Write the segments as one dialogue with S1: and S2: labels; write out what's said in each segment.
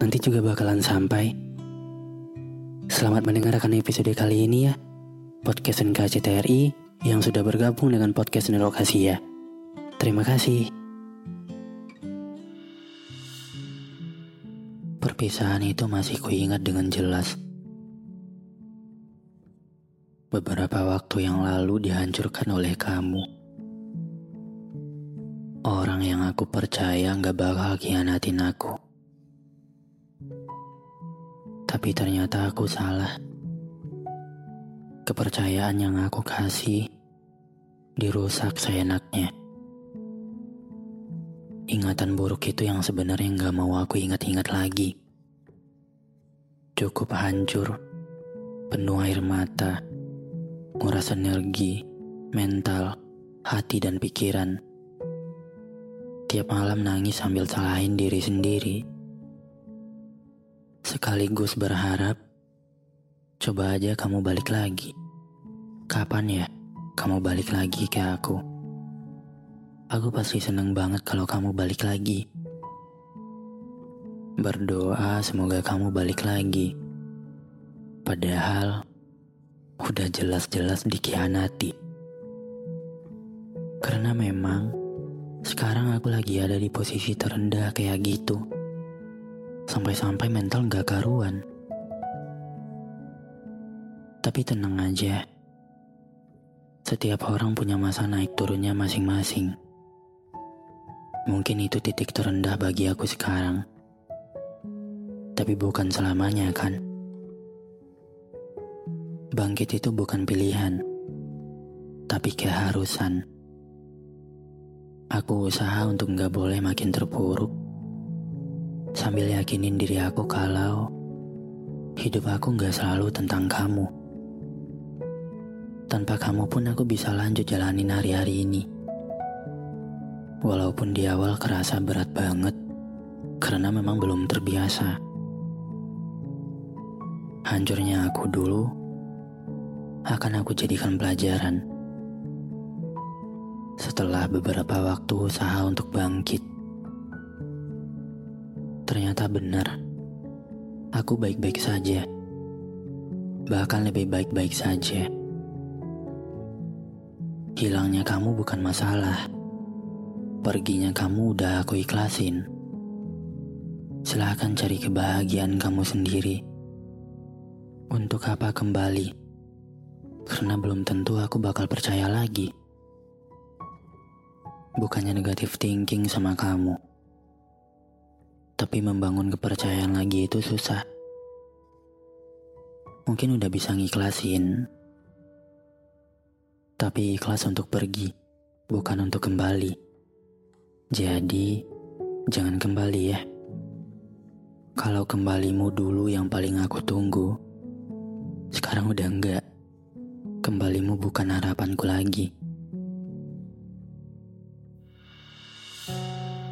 S1: Nanti juga bakalan sampai. Selamat mendengarkan episode kali ini ya. Podcast NKCTRI yang sudah bergabung dengan podcast Network Asia. Terima kasih. Perpisahan itu masih kuingat dengan jelas. Beberapa waktu yang lalu dihancurkan oleh kamu. Orang yang aku percaya gak bakal khianatin aku. Tapi ternyata aku salah. Kepercayaan yang aku kasih dirusak seenaknya. Ingatan buruk itu yang sebenarnya gak mau aku ingat-ingat lagi. Cukup hancur, penuh air mata, nguras energi, mental, hati dan pikiran. Tiap malam nangis sambil salahin diri sendiri. Sekaligus berharap, coba aja kamu balik lagi. Kapan ya kamu balik lagi ke aku? Aku pasti seneng banget kalau kamu balik lagi. Berdoa semoga kamu balik lagi. Padahal udah jelas-jelas dikhianati. Karena memang sekarang aku lagi ada di posisi terendah kayak gitu. Sampai-sampai mental gak karuan. Tapi tenang aja. Setiap orang punya masa naik turunnya masing-masing. Mungkin itu titik terendah bagi aku sekarang. Tapi bukan selamanya kan? Bangkit itu bukan pilihan, tapi keharusan. Aku usaha untuk nggak boleh makin terpuruk, sambil yakinin diri aku kalau hidup aku nggak selalu tentang kamu. Tanpa kamu pun aku bisa lanjut jalanin hari-hari ini. Walaupun di awal kerasa berat banget, karena memang belum terbiasa. Hancurnya aku dulu akan aku jadikan pelajaran. Setelah beberapa waktu usaha untuk bangkit, ternyata benar, aku baik-baik saja, bahkan lebih baik-baik saja. Hilangnya kamu bukan masalah, perginya kamu udah aku ikhlasin. Silahkan cari kebahagiaan kamu sendiri. Untuk apa kembali? karena belum tentu aku bakal percaya lagi. Bukannya negatif thinking sama kamu, tapi membangun kepercayaan lagi itu susah. Mungkin udah bisa ngiklasin, tapi ikhlas untuk pergi, bukan untuk kembali. Jadi, jangan kembali ya. Kalau kembalimu dulu yang paling aku tunggu, sekarang udah enggak kembalimu bukan harapanku lagi.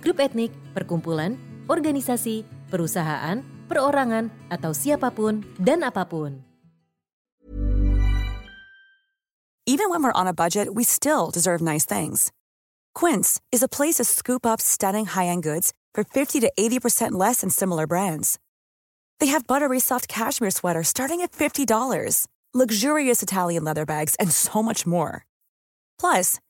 S2: grup etnik, perkumpulan, organisasi, perusahaan, perorangan, atau siapapun dan apapun.
S3: Even when we're on a budget, we still deserve nice things. Quince is a place to scoop up stunning high end goods for 50 to 80% less than similar brands. They have buttery soft cashmere sweaters starting at $50, luxurious Italian leather bags, and so much more. Plus,